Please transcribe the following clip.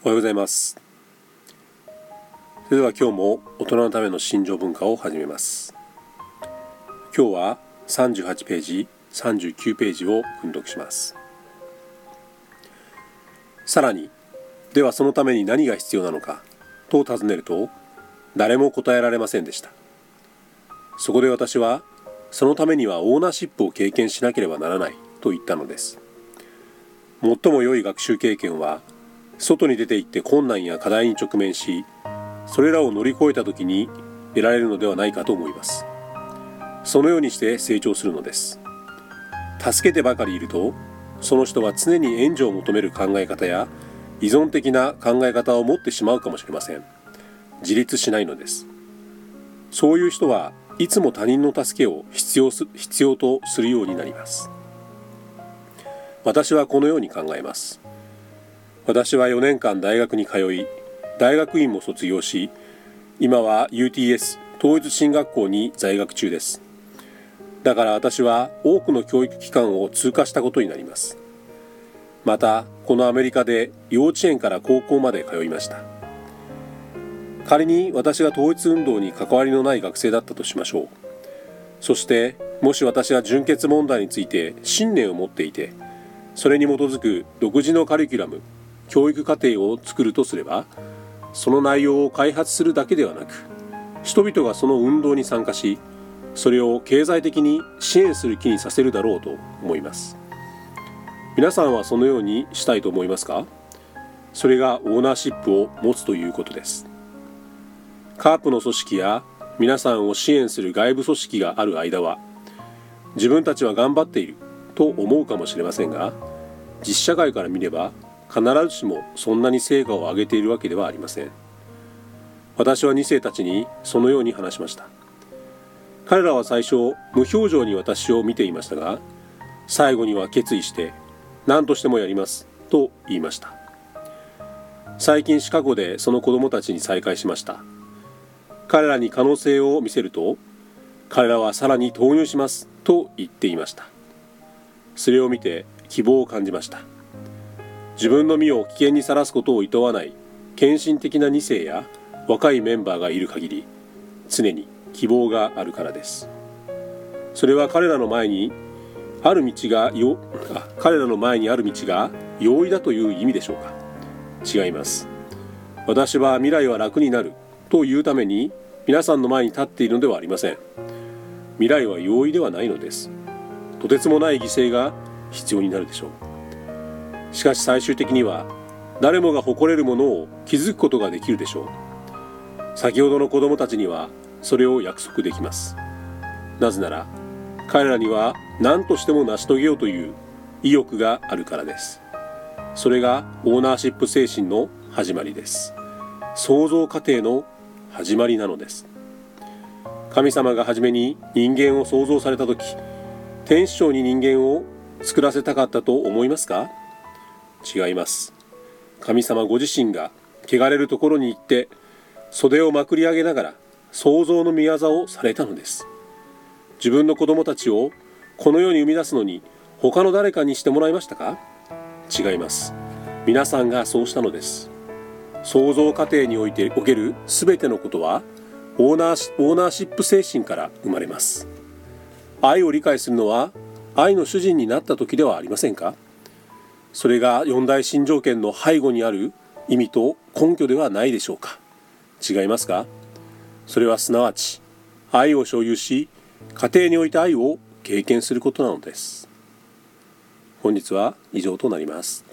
おはようございます。それでは今日も大人のための心情文化を始めます。今日は38ページ39ページを訓読します。さらにではそのために何が必要なのかと尋ねると誰も答えられませんでした。そこで私はそのためにはオーナーシップを経験しなければならないと言ったのです。最も良い学習経験は外に出て行って困難や課題に直面しそれらを乗り越えた時に得られるのではないかと思います。そのようにして成長するのです。助けてばかりいるとその人は常に援助を求める考え方や依存的な考え方を持ってしまうかもしれません。自立しないのです。そういう人はいつも他人の助けを必要す必要とするようになります。私はこのように考えます。私は4年間大学に通い大学院も卒業し今は UTS 統一進学校に在学中です。だから私は多くの教育機関を通過したことになります。またこのアメリカで幼稚園から高校まで通いました。仮に私が統一運動に関わりのない学生だったとしましょう。そしてもし私が純潔問題について信念を持っていてそれに基づく独自のカリキュラム教育課程を作るとすればその内容を開発するだけではなく人々がその運動に参加しそれを経済的に支援する気にさせるだろうと思います。皆さんはそのようにしたいと思いますか？それがオーナーシップを持つということです。カープの組織や皆さんを支援する外部組織がある間は自分たちは頑張っていると思うかもしれませんが実社会から見れば必ずしもそんなに成果を上げているわけではありません。私は2世たちにそのように話しました。彼らは最初無表情に私を見ていましたが最後には決意して何としてもやりますと言いました。最近シカゴでその子供たちに再会しました。彼らに可能性を見せると彼らはさらに投入しますと言っていました。それを見て希望を感じました。自分の身を危険にさらすことを厭わない献身的な2世や若いメンバーがいる限り常に希望があるからです。それは彼らの前にある道がよあ彼らの前にある道が容易だという意味でしょうか。違います。私は未来は楽になるというために皆さんの前に立っているのではありません。未来は容易ではないのです。とてつもない犠牲が必要になるでしょう。しかし最終的には誰もが誇れるものを築くことができるでしょう。先ほどの子供たちにはそれを約束できます。なぜなら彼らには何としても成し遂げようという意欲があるからです。それがオーナーシップ精神の始まりです。創造過程の始まりなのです。神様が初めに人間を創造された時天使長に人間を作らせたかったと思いますか？違います。神様ご自身が汚れるところに行って袖をまくり上げながら創造の御業をされたのです。自分の子供たちをこの世に生み出すのに他の誰かにしてもらいましたか？違います。皆さんがそうしたのです。創造過程においておける全てのことはオーナーオーナーシップ精神から生まれます。愛を理解するのは愛の主人になった時ではありませんか？それが四大新条件の背後にある意味と根拠ではないでしょうか。違いますか？それはすなわち愛を所有し家庭において愛を経験することなのです。本日は以上となります。